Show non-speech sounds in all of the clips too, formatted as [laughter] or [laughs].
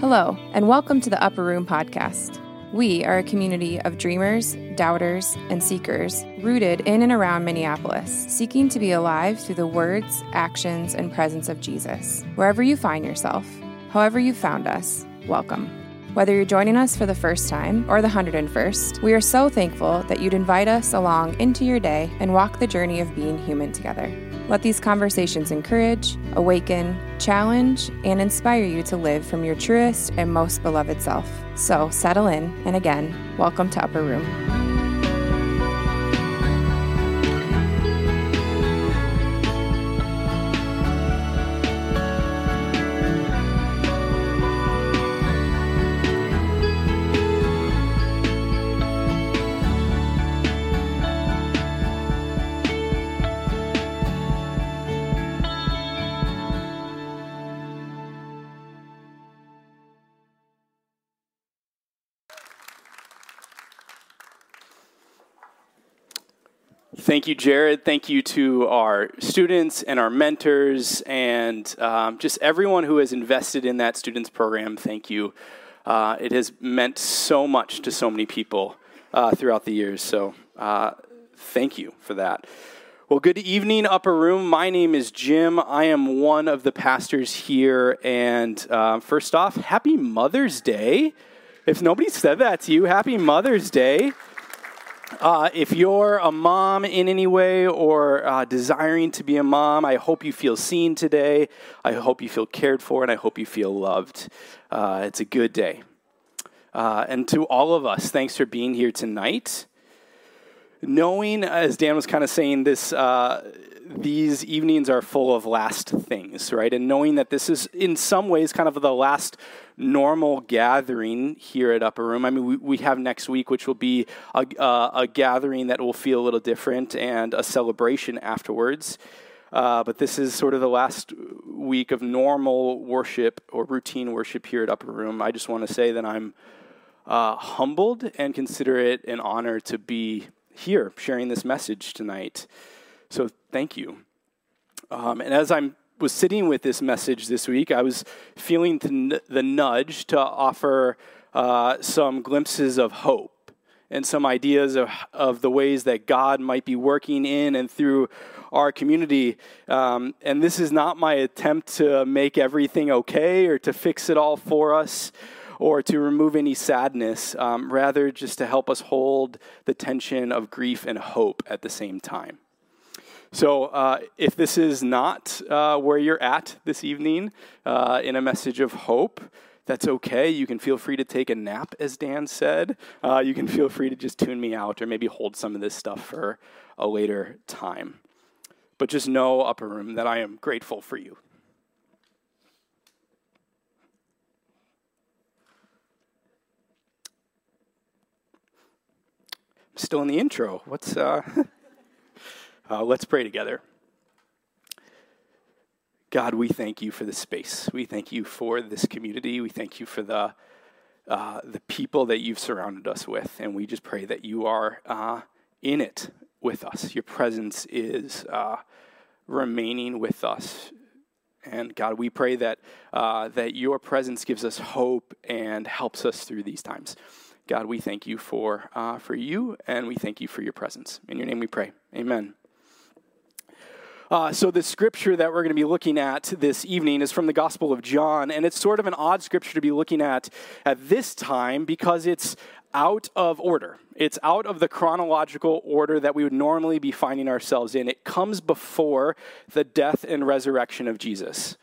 Hello, and welcome to the Upper Room Podcast. We are a community of dreamers, doubters, and seekers rooted in and around Minneapolis, seeking to be alive through the words, actions, and presence of Jesus. Wherever you find yourself, however you found us, welcome. Whether you're joining us for the first time or the 101st, we are so thankful that you'd invite us along into your day and walk the journey of being human together. Let these conversations encourage, awaken, challenge, and inspire you to live from your truest and most beloved self. So settle in, and again, welcome to Upper Room. Thank you, Jared. Thank you to our students and our mentors and um, just everyone who has invested in that students program. Thank you. Uh, it has meant so much to so many people uh, throughout the years. So uh, thank you for that. Well, good evening, Upper Room. My name is Jim. I am one of the pastors here. And uh, first off, happy Mother's Day. If nobody said that to you, happy Mother's Day. Uh, if you're a mom in any way or uh, desiring to be a mom, I hope you feel seen today. I hope you feel cared for, and I hope you feel loved. Uh, it's a good day. Uh, and to all of us, thanks for being here tonight. Knowing, as Dan was kind of saying, this uh, these evenings are full of last things, right? And knowing that this is in some ways kind of the last normal gathering here at Upper Room. I mean, we, we have next week, which will be a, uh, a gathering that will feel a little different and a celebration afterwards. Uh, but this is sort of the last week of normal worship or routine worship here at Upper Room. I just want to say that I'm uh, humbled and consider it an honor to be here sharing this message tonight. So thank you. Um, and as I'm was sitting with this message this week, I was feeling the nudge to offer uh, some glimpses of hope and some ideas of, of the ways that God might be working in and through our community. Um, and this is not my attempt to make everything okay or to fix it all for us or to remove any sadness, um, rather, just to help us hold the tension of grief and hope at the same time. So, uh, if this is not uh, where you're at this evening uh, in a message of hope, that's okay. You can feel free to take a nap, as Dan said. Uh, you can feel free to just tune me out or maybe hold some of this stuff for a later time. But just know, Upper Room, that I am grateful for you. still in the intro. What's [laughs] uh let's pray together. God, we thank you for this space. We thank you for this community. We thank you for the uh, the people that you've surrounded us with, and we just pray that you are uh, in it with us. Your presence is uh, remaining with us, and God, we pray that uh, that your presence gives us hope and helps us through these times. God, we thank you for uh, for you, and we thank you for your presence. In your name, we pray. Amen. Uh, so, the scripture that we're going to be looking at this evening is from the Gospel of John, and it's sort of an odd scripture to be looking at at this time because it's out of order. It's out of the chronological order that we would normally be finding ourselves in. It comes before the death and resurrection of Jesus.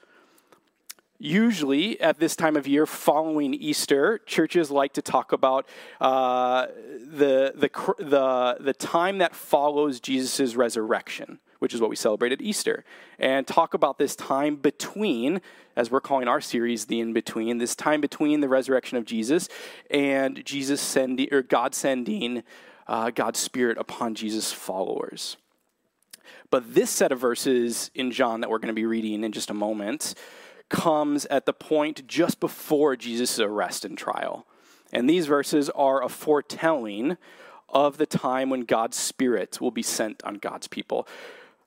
Usually, at this time of year following Easter, churches like to talk about uh, the, the, the, the time that follows Jesus' resurrection which is what we celebrate at Easter, and talk about this time between, as we're calling our series, the in between, this time between the resurrection of Jesus and Jesus sending, or God sending uh, God's Spirit upon Jesus' followers. But this set of verses in John that we're going to be reading in just a moment comes at the point just before Jesus' arrest and trial. And these verses are a foretelling of the time when God's Spirit will be sent on God's people.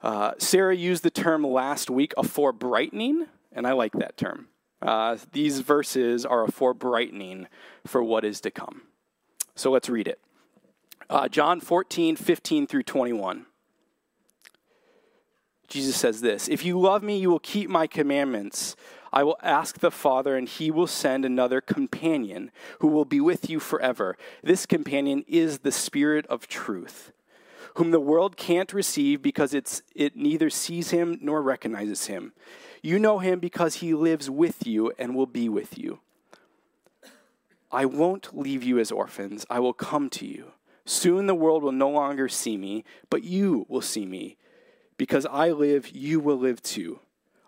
Uh, Sarah used the term last week, a forebrightening, and I like that term. Uh, these verses are a forebrightening for what is to come. So let's read it. Uh, John 14, 15 through 21. Jesus says this If you love me, you will keep my commandments. I will ask the Father, and he will send another companion who will be with you forever. This companion is the Spirit of truth, whom the world can't receive because it's, it neither sees him nor recognizes him. You know him because he lives with you and will be with you. I won't leave you as orphans, I will come to you. Soon the world will no longer see me, but you will see me. Because I live, you will live too.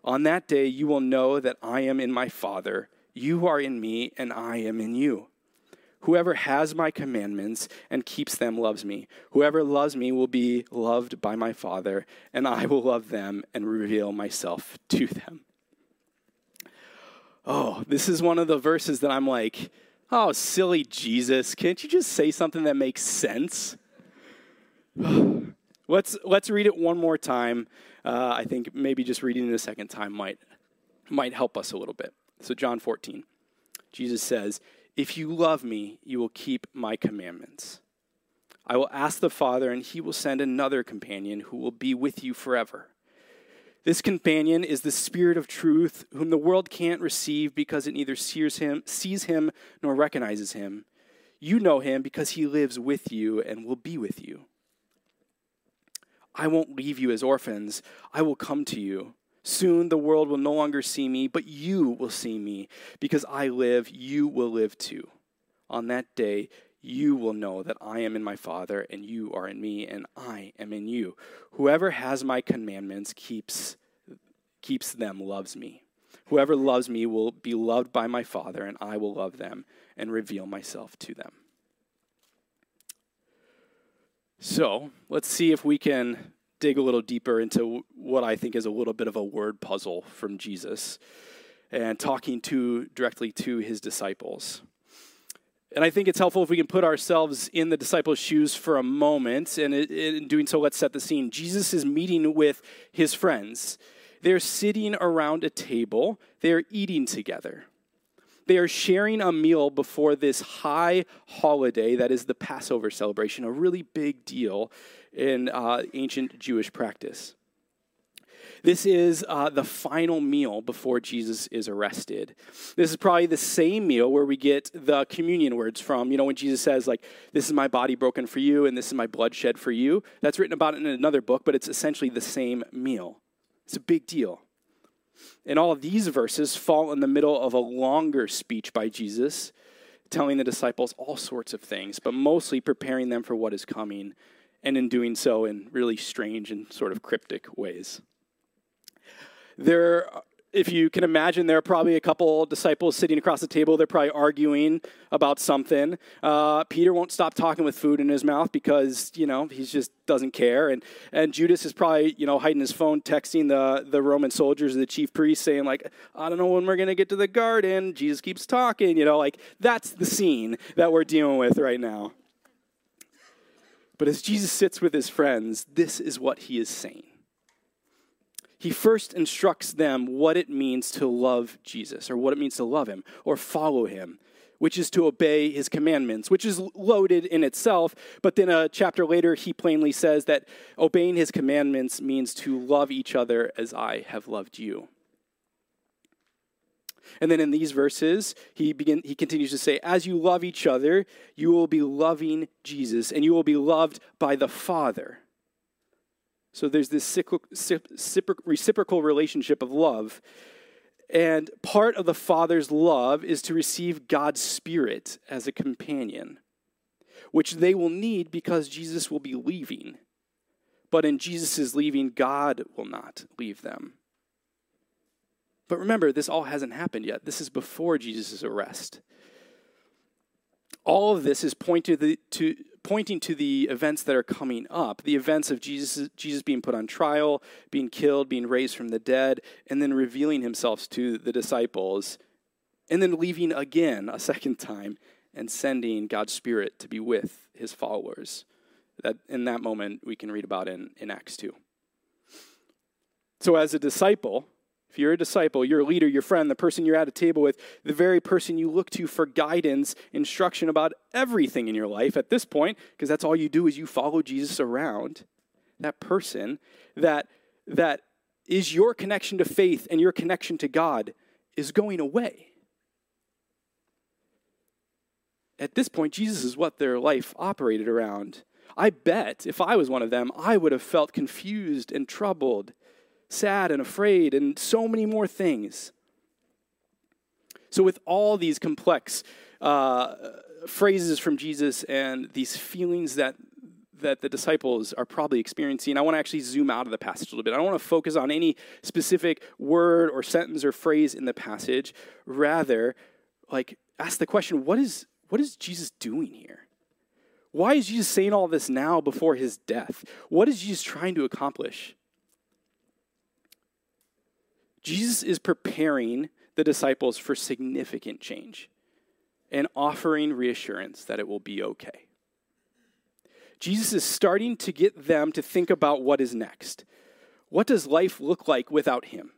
On that day, you will know that I am in my Father, you are in me, and I am in you. Whoever has my commandments and keeps them loves me. Whoever loves me will be loved by my Father, and I will love them and reveal myself to them. Oh, this is one of the verses that I'm like, oh, silly Jesus, can't you just say something that makes sense? [sighs] let's, let's read it one more time. Uh, I think maybe just reading it a second time might, might help us a little bit. So, John 14, Jesus says, if you love me, you will keep my commandments. I will ask the Father, and he will send another companion who will be with you forever. This companion is the Spirit of truth, whom the world can't receive because it neither sees him, sees him nor recognizes him. You know him because he lives with you and will be with you. I won't leave you as orphans, I will come to you. Soon the world will no longer see me, but you will see me. Because I live, you will live too. On that day, you will know that I am in my Father, and you are in me, and I am in you. Whoever has my commandments keeps, keeps them loves me. Whoever loves me will be loved by my Father, and I will love them and reveal myself to them. So let's see if we can dig a little deeper into what I think is a little bit of a word puzzle from Jesus and talking to directly to his disciples. And I think it's helpful if we can put ourselves in the disciples' shoes for a moment. And in doing so, let's set the scene. Jesus is meeting with his friends. They're sitting around a table, they're eating together. They are sharing a meal before this high holiday that is the Passover celebration, a really big deal in uh, ancient Jewish practice. This is uh, the final meal before Jesus is arrested. This is probably the same meal where we get the communion words from. You know, when Jesus says, like, this is my body broken for you and this is my blood shed for you. That's written about in another book, but it's essentially the same meal. It's a big deal. And all of these verses fall in the middle of a longer speech by Jesus, telling the disciples all sorts of things, but mostly preparing them for what is coming and in doing so in really strange and sort of cryptic ways. There, if you can imagine, there are probably a couple disciples sitting across the table. They're probably arguing about something. Uh, Peter won't stop talking with food in his mouth because you know he just doesn't care. And and Judas is probably you know hiding his phone, texting the the Roman soldiers, the chief priests, saying like, I don't know when we're gonna get to the garden. Jesus keeps talking. You know, like that's the scene that we're dealing with right now. But as Jesus sits with his friends, this is what he is saying. He first instructs them what it means to love Jesus, or what it means to love him, or follow him, which is to obey his commandments, which is loaded in itself. But then a chapter later, he plainly says that obeying his commandments means to love each other as I have loved you. And then in these verses, he begin he continues to say, "As you love each other, you will be loving Jesus, and you will be loved by the Father." So there's this reciprocal relationship of love. And part of the Father's love is to receive God's Spirit as a companion, which they will need because Jesus will be leaving. But in Jesus' leaving, God will not leave them. But remember, this all hasn't happened yet. This is before Jesus' arrest. All of this is pointed to, pointing to the events that are coming up the events of Jesus, Jesus being put on trial, being killed, being raised from the dead, and then revealing himself to the disciples, and then leaving again a second time and sending God's Spirit to be with his followers. That in that moment we can read about in, in Acts 2. So as a disciple, you're a disciple, your leader, your friend, the person you're at a table with, the very person you look to for guidance, instruction about everything in your life at this point, because that's all you do is you follow Jesus around, that person that that is your connection to faith and your connection to God is going away. At this point, Jesus is what their life operated around. I bet if I was one of them, I would have felt confused and troubled, sad and afraid, and so many more things. So, with all these complex uh, phrases from Jesus and these feelings that that the disciples are probably experiencing, I want to actually zoom out of the passage a little bit. I don't want to focus on any specific word or sentence or phrase in the passage. Rather, like ask the question, what is what is Jesus doing here? Why is Jesus saying all this now before his death? What is Jesus trying to accomplish? Jesus is preparing the disciples for significant change and offering reassurance that it will be okay. Jesus is starting to get them to think about what is next. What does life look like without him?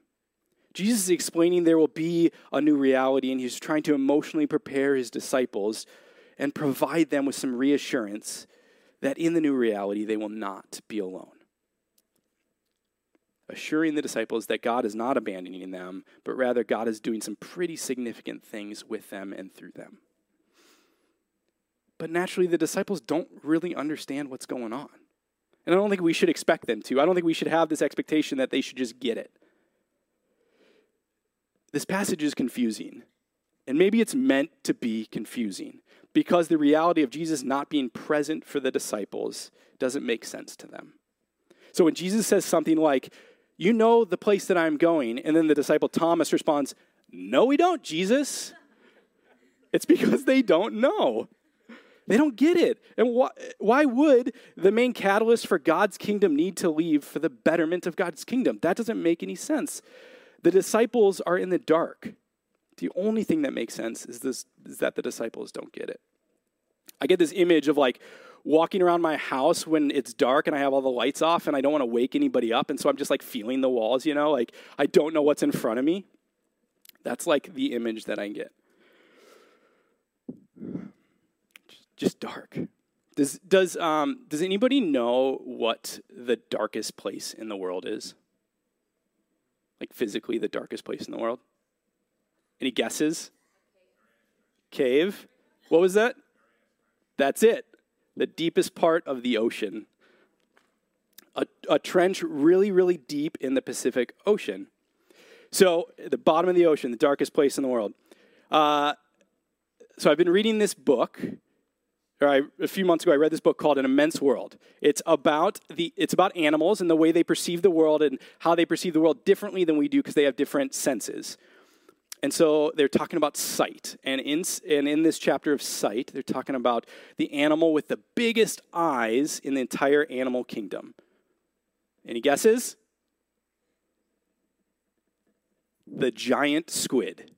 Jesus is explaining there will be a new reality, and he's trying to emotionally prepare his disciples and provide them with some reassurance that in the new reality they will not be alone. Assuring the disciples that God is not abandoning them, but rather God is doing some pretty significant things with them and through them. But naturally, the disciples don't really understand what's going on. And I don't think we should expect them to. I don't think we should have this expectation that they should just get it this passage is confusing. And maybe it's meant to be confusing because the reality of Jesus not being present for the disciples doesn't make sense to them. So when Jesus says something like, You know the place that I'm going, and then the disciple Thomas responds, No, we don't, Jesus. It's because they don't know. They don't get it. And why, why would the main catalyst for God's kingdom need to leave for the betterment of God's kingdom? That doesn't make any sense. The disciples are in the dark. The only thing that makes sense is this is that the disciples don't get it. I get this image of like walking around my house when it's dark and I have all the lights off and I don't want to wake anybody up and so I'm just like feeling the walls, you know, like I don't know what's in front of me. That's like the image that I get. Just dark. Does does um does anybody know what the darkest place in the world is? like physically the darkest place in the world? Any guesses? Cave. What was that? That's it. The deepest part of the ocean. A, a trench really, really deep in the Pacific Ocean. So, the bottom of the ocean, the darkest place in the world. Uh, so, I've been reading this book Or I, a few months ago, I read this book called An Immense World. It's about, the, it's about animals and the way they perceive the world and how they perceive the world differently than we do because they have different senses. And so they're talking about sight. And in, and in this chapter of sight, they're talking about the animal with the biggest eyes in the entire animal kingdom. Any guesses? The giant squid.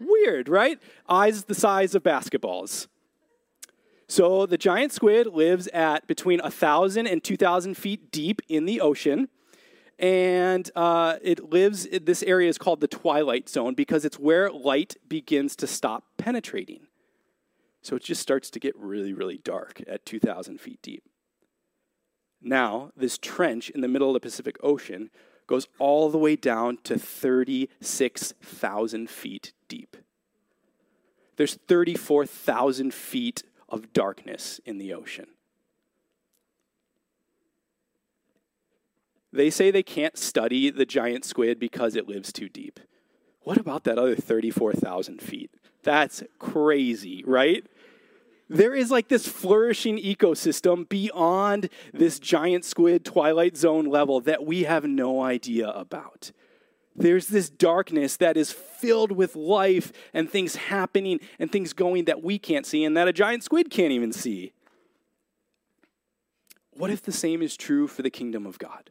Weird, right? Eyes the size of basketballs. So the giant squid lives at between 1,000 and 2,000 feet deep in the ocean. And uh, it lives, this area is called the twilight zone because it's where light begins to stop penetrating. So it just starts to get really, really dark at 2,000 feet deep. Now, this trench in the middle of the Pacific Ocean goes all the way down to 36,000 feet deep. There's 34,000 feet of darkness in the ocean. They say they can't study the giant squid because it lives too deep. What about that other 34,000 feet? That's crazy, right? There is like this flourishing ecosystem beyond this giant squid twilight zone level that we have no idea about. There's this darkness that is filled with life and things happening and things going that we can't see and that a giant squid can't even see. What if the same is true for the kingdom of God?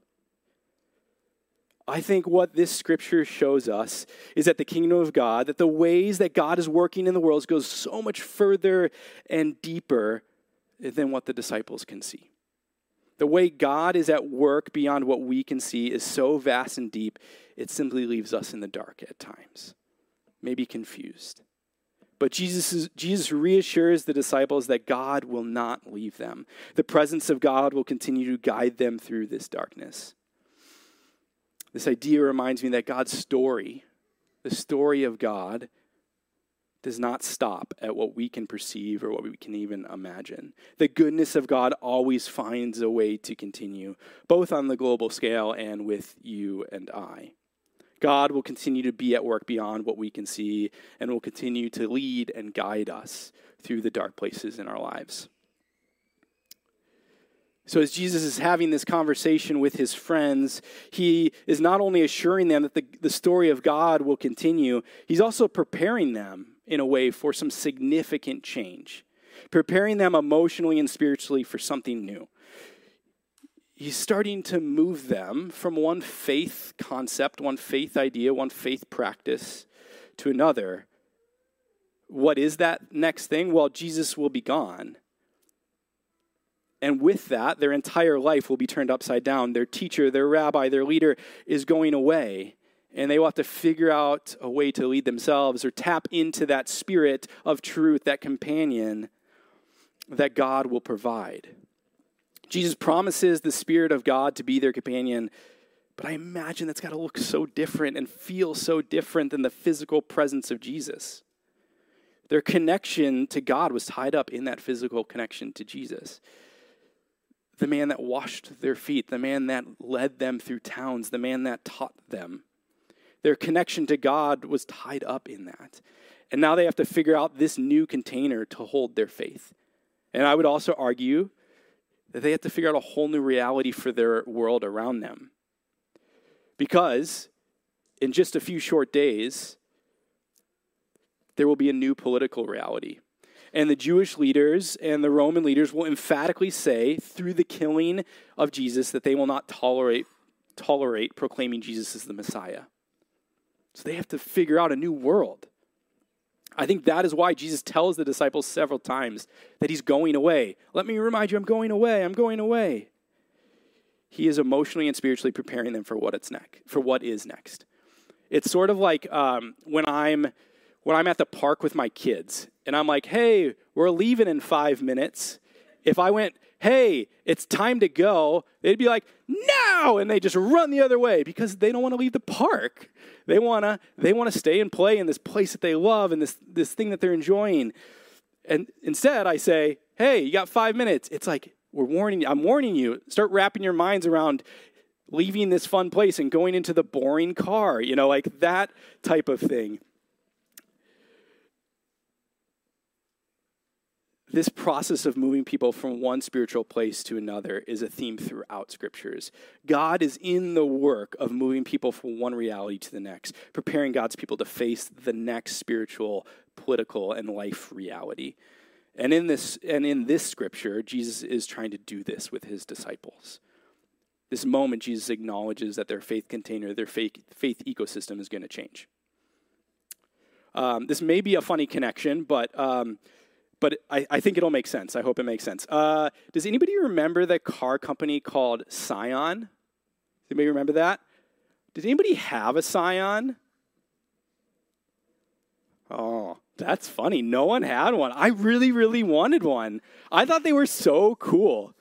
I think what this scripture shows us is that the kingdom of God, that the ways that God is working in the world goes so much further and deeper than what the disciples can see. The way God is at work beyond what we can see is so vast and deep, it simply leaves us in the dark at times, maybe confused. But Jesus, is, Jesus reassures the disciples that God will not leave them. The presence of God will continue to guide them through this darkness. This idea reminds me that God's story, the story of God, does not stop at what we can perceive or what we can even imagine. The goodness of God always finds a way to continue, both on the global scale and with you and I. God will continue to be at work beyond what we can see and will continue to lead and guide us through the dark places in our lives. So, as Jesus is having this conversation with his friends, he is not only assuring them that the, the story of God will continue, he's also preparing them in a way for some significant change, preparing them emotionally and spiritually for something new he's starting to move them from one faith concept, one faith idea, one faith practice to another. What is that next thing? Well, Jesus will be gone. And with that, their entire life will be turned upside down. Their teacher, their rabbi, their leader is going away. And they will have to figure out a way to lead themselves or tap into that spirit of truth, that companion that God will provide. Jesus promises the Spirit of God to be their companion, but I imagine that's got to look so different and feel so different than the physical presence of Jesus. Their connection to God was tied up in that physical connection to Jesus. The man that washed their feet, the man that led them through towns, the man that taught them. Their connection to God was tied up in that. And now they have to figure out this new container to hold their faith. And I would also argue that they have to figure out a whole new reality for their world around them. Because in just a few short days, there will be a new political reality. And the Jewish leaders and the Roman leaders will emphatically say, through the killing of Jesus, that they will not tolerate, tolerate proclaiming Jesus as the Messiah. So they have to figure out a new world. I think that is why Jesus tells the disciples several times that he's going away. Let me remind you, I'm going away. I'm going away. He is emotionally and spiritually preparing them for what it's next, for what is next. It's sort of like um, when I'm when I'm at the park with my kids and I'm like, "Hey, we're leaving in five minutes." If I went, "Hey, it's time to go," they'd be like, "No!" and they just run the other way because they don't want to leave the park. They wanna they wanna stay and play in this place that they love and this this thing that they're enjoying. And instead, I say, "Hey, you got five minutes." It's like we're warning you. I'm warning you. Start wrapping your minds around leaving this fun place and going into the boring car. You know, like that type of thing. This process of moving people from one spiritual place to another is a theme throughout scriptures. God is in the work of moving people from one reality to the next, preparing God's people to face the next spiritual, political, and life reality. And in this and in this scripture, Jesus is trying to do this with his disciples. This moment, Jesus acknowledges that their faith container, their faith, faith ecosystem is going to change. Um, this may be a funny connection, but um, but I, I, think it'll make sense. I hope it makes sense. Uh, does anybody remember the car company called Scion? Anybody remember that? Did anybody have a Scion? Oh, that's funny. No one had one. I really, really wanted one. I thought they were so cool.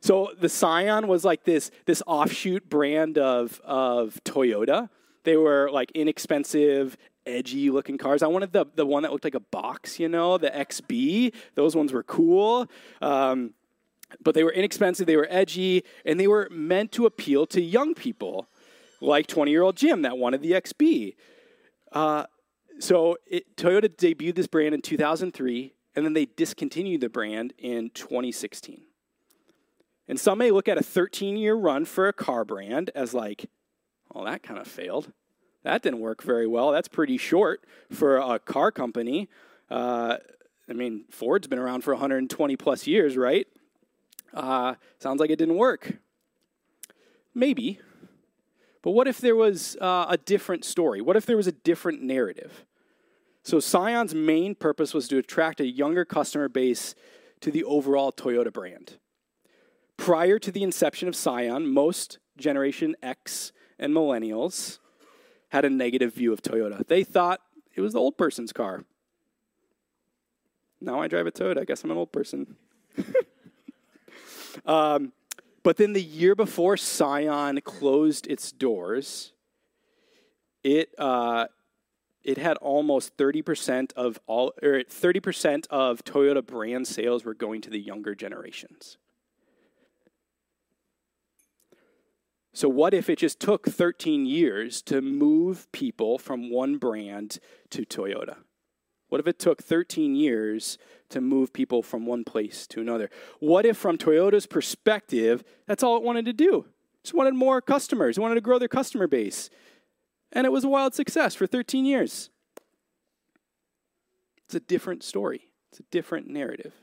So the Scion was like this this offshoot brand of of Toyota. They were like inexpensive edgy looking cars. I wanted the, the one that looked like a box, you know, the XB. Those ones were cool. Um, but they were inexpensive, they were edgy, and they were meant to appeal to young people, like 20 year old Jim that wanted the XB. Uh, so it, Toyota debuted this brand in 2003, and then they discontinued the brand in 2016. And some may look at a 13 year run for a car brand as like, well, that kind of failed. That didn't work very well. That's pretty short for a car company. Uh, I mean, Ford's been around for 120 plus years, right? Uh, sounds like it didn't work. Maybe. But what if there was uh, a different story? What if there was a different narrative? So, Scion's main purpose was to attract a younger customer base to the overall Toyota brand. Prior to the inception of Scion, most Generation X and millennials had a negative view of Toyota. They thought it was the old person's car. Now I drive a Toyota. I guess I'm an old person. [laughs] um, but then the year before Scion closed its doors, it uh, it had almost 30% of all or 30% of Toyota brand sales were going to the younger generations. So what if it just took 13 years to move people from one brand to Toyota? What if it took 13 years to move people from one place to another? What if, from Toyota's perspective, that's all it wanted to do? It just wanted more customers, it wanted to grow their customer base. And it was a wild success for 13 years. It's a different story, it's a different narrative.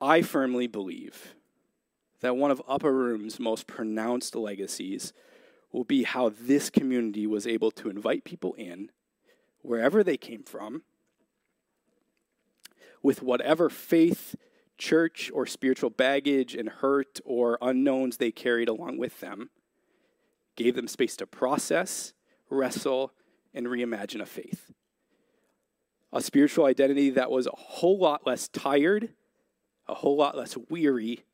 I firmly believe that one of Upper Room's most pronounced legacies will be how this community was able to invite people in, wherever they came from, with whatever faith, church, or spiritual baggage and hurt or unknowns they carried along with them, gave them space to process, wrestle, and reimagine a faith. A spiritual identity that was a whole lot less tired, a whole lot less weary,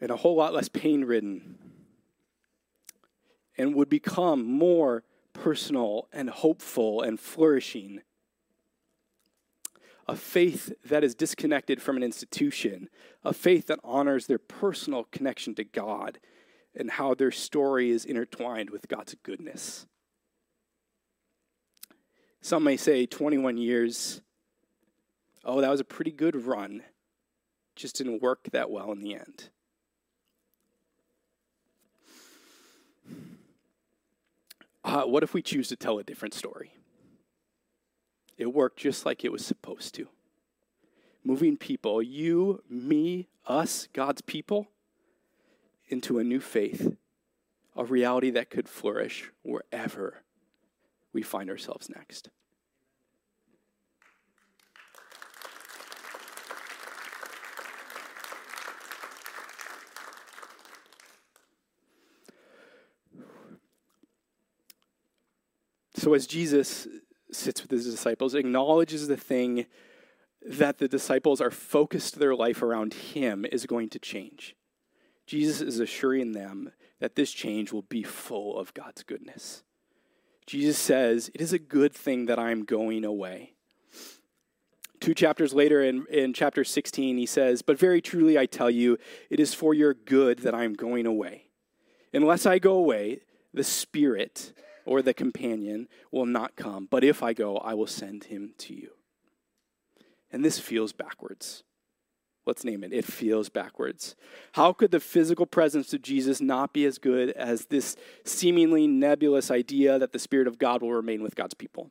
and a whole lot less pain ridden, and would become more personal and hopeful and flourishing. A faith that is disconnected from an institution, a faith that honors their personal connection to God and how their story is intertwined with God's goodness. Some may say 21 years, oh, that was a pretty good run, just didn't work that well in the end. Uh, what if we choose to tell a different story? It worked just like it was supposed to. Moving people, you, me, us, God's people, into a new faith, a reality that could flourish wherever we find ourselves next. So as Jesus sits with his disciples, acknowledges the thing that the disciples are focused their life around him is going to change. Jesus is assuring them that this change will be full of God's goodness. Jesus says, It is a good thing that I'm going away. Two chapters later, in, in chapter 16, he says, But very truly I tell you, it is for your good that I am going away. Unless I go away, the Spirit or the companion will not come, but if I go, I will send him to you. And this feels backwards. Let's name it. It feels backwards. How could the physical presence of Jesus not be as good as this seemingly nebulous idea that the Spirit of God will remain with God's people?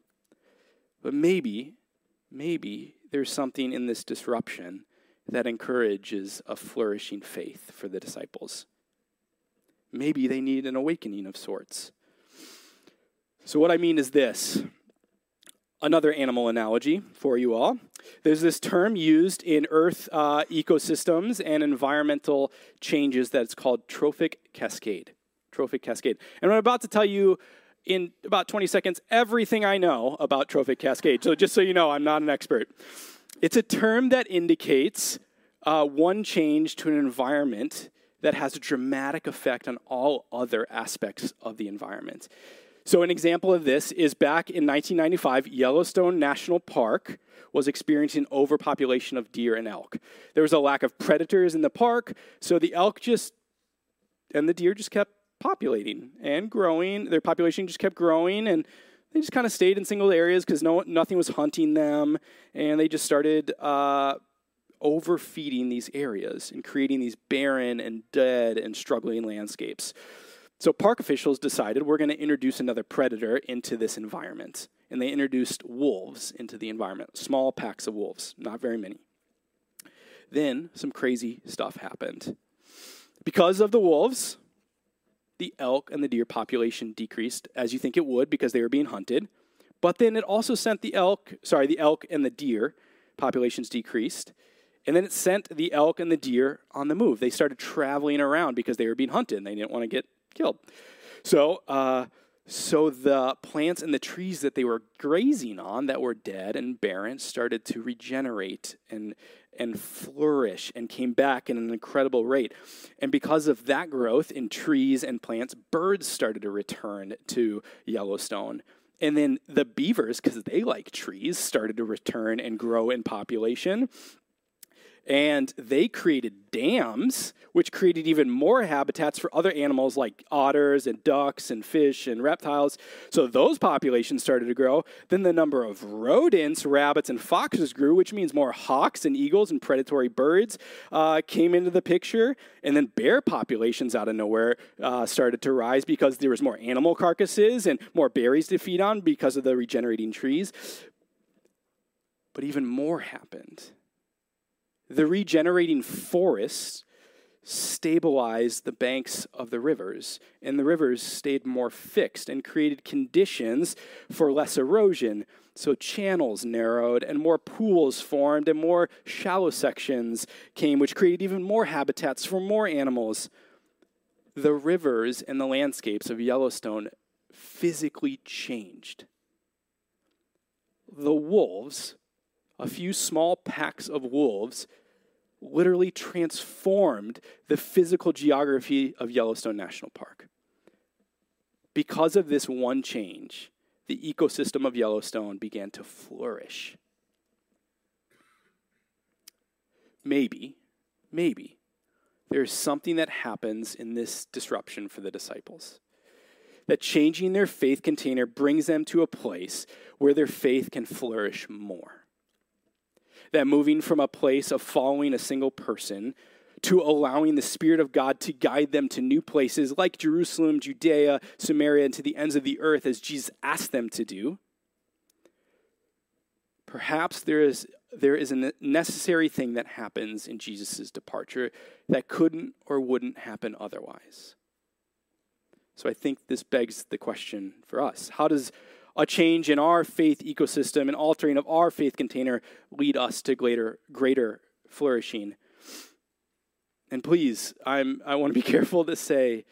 But maybe, maybe there's something in this disruption that encourages a flourishing faith for the disciples. Maybe they need an awakening of sorts. So, what I mean is this another animal analogy for you all. There's this term used in Earth uh, ecosystems and environmental changes that's called trophic cascade. Trophic cascade. And I'm about to tell you in about 20 seconds everything I know about trophic cascade. So, just so you know, I'm not an expert. It's a term that indicates uh, one change to an environment that has a dramatic effect on all other aspects of the environment. So, an example of this is back in 1995, Yellowstone National Park was experiencing overpopulation of deer and elk. There was a lack of predators in the park, so the elk just and the deer just kept populating and growing. Their population just kept growing, and they just kind of stayed in single areas because no nothing was hunting them, and they just started uh, overfeeding these areas and creating these barren and dead and struggling landscapes. So park officials decided we're going to introduce another predator into this environment. And they introduced wolves into the environment, small packs of wolves, not very many. Then some crazy stuff happened. Because of the wolves, the elk and the deer population decreased, as you think it would, because they were being hunted. But then it also sent the elk, sorry, the elk and the deer populations decreased. And then it sent the elk and the deer on the move. They started traveling around because they were being hunted and they didn't want to get killed. So, uh, so the plants and the trees that they were grazing on that were dead and barren started to regenerate and and flourish and came back in an incredible rate. And because of that growth in trees and plants, birds started to return to Yellowstone. And then the beavers, because they like trees, started to return and grow in population and they created dams, which created even more habitats for other animals like otters and ducks and fish and reptiles. So those populations started to grow. Then the number of rodents, rabbits, and foxes grew, which means more hawks and eagles and predatory birds uh, came into the picture. And then bear populations out of nowhere uh, started to rise because there was more animal carcasses and more berries to feed on because of the regenerating trees. But even more happened the regenerating forests stabilized the banks of the rivers, and the rivers stayed more fixed and created conditions for less erosion. So channels narrowed, and more pools formed, and more shallow sections came, which created even more habitats for more animals. The rivers and the landscapes of Yellowstone physically changed. The wolves a few small packs of wolves literally transformed the physical geography of Yellowstone National Park. Because of this one change, the ecosystem of Yellowstone began to flourish. Maybe, maybe, there's something that happens in this disruption for the disciples. That changing their faith container brings them to a place where their faith can flourish more that moving from a place of following a single person to allowing the Spirit of God to guide them to new places like Jerusalem, Judea, Samaria, and to the ends of the earth as Jesus asked them to do. Perhaps there is, there is a necessary thing that happens in Jesus' departure that couldn't or wouldn't happen otherwise. So I think this begs the question for us How does a change in our faith ecosystem, an altering of our faith container lead us to greater, greater flourishing. And please, I'm, I want to be [laughs] careful to say,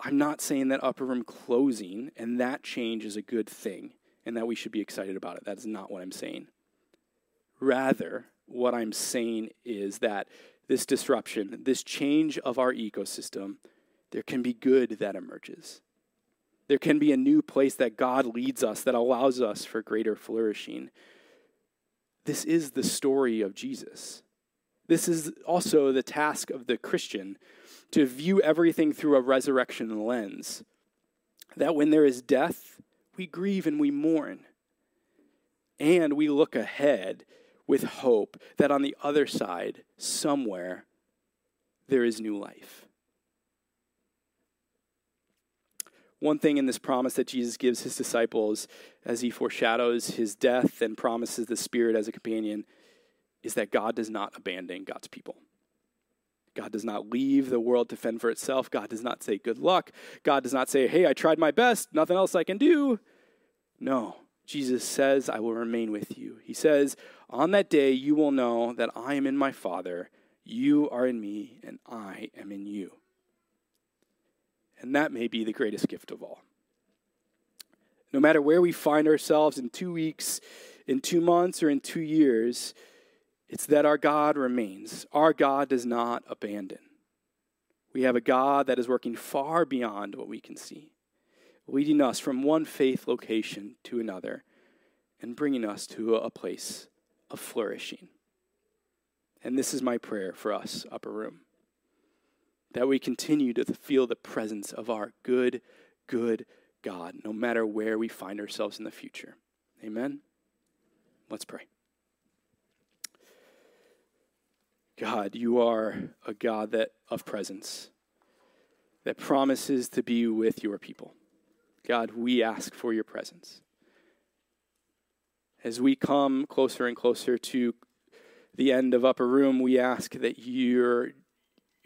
I'm not saying that upper room closing and that change is a good thing and that we should be excited about it. That is not what I'm saying. Rather, what I'm saying is that this disruption, this change of our ecosystem, there can be good that emerges. There can be a new place that God leads us that allows us for greater flourishing. This is the story of Jesus. This is also the task of the Christian to view everything through a resurrection lens. That when there is death, we grieve and we mourn. And we look ahead with hope that on the other side, somewhere, there is new life. One thing in this promise that Jesus gives his disciples as he foreshadows his death and promises the Spirit as a companion is that God does not abandon God's people. God does not leave the world to fend for itself. God does not say, good luck. God does not say, hey, I tried my best, nothing else I can do. No, Jesus says, I will remain with you. He says, on that day you will know that I am in my Father, you are in me, and I am in you. And that may be the greatest gift of all. No matter where we find ourselves in two weeks, in two months, or in two years, it's that our God remains. Our God does not abandon. We have a God that is working far beyond what we can see, leading us from one faith location to another and bringing us to a place of flourishing. And this is my prayer for us, Upper Room that we continue to feel the presence of our good, good God, no matter where we find ourselves in the future. Amen? Let's pray. God, you are a God that of presence that promises to be with your people. God, we ask for your presence. As we come closer and closer to the end of Upper Room, we ask that your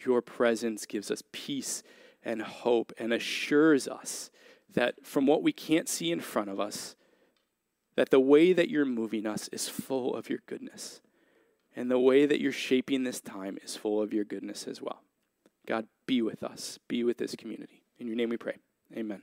your presence gives us peace and hope and assures us that from what we can't see in front of us, that the way that you're moving us is full of your goodness. And the way that you're shaping this time is full of your goodness as well. God, be with us, be with this community. In your name we pray. Amen.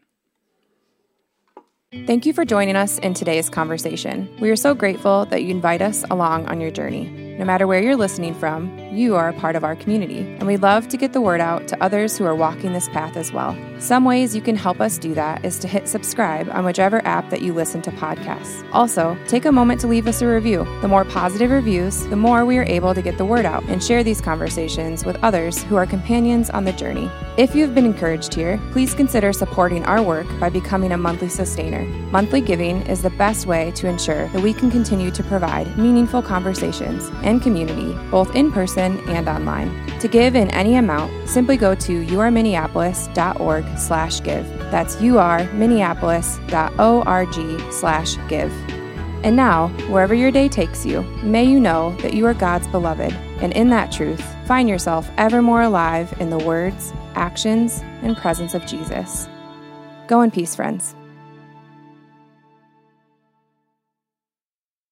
Thank you for joining us in today's conversation. We are so grateful that you invite us along on your journey. No matter where you're listening from, you are a part of our community, and we love to get the word out to others who are walking this path as well. Some ways you can help us do that is to hit subscribe on whichever app that you listen to podcasts. Also, take a moment to leave us a review. The more positive reviews, the more we are able to get the word out and share these conversations with others who are companions on the journey. If you've been encouraged here, please consider supporting our work by becoming a monthly sustainer. Monthly giving is the best way to ensure that we can continue to provide meaningful conversations and community, both in person and online. To give in any amount, simply go to urminneapolis.org slash give. That's urminneapolis.org slash give. And now, wherever your day takes you, may you know that you are God's beloved, and in that truth, find yourself ever more alive in the words, actions, and presence of Jesus. Go in peace, friends.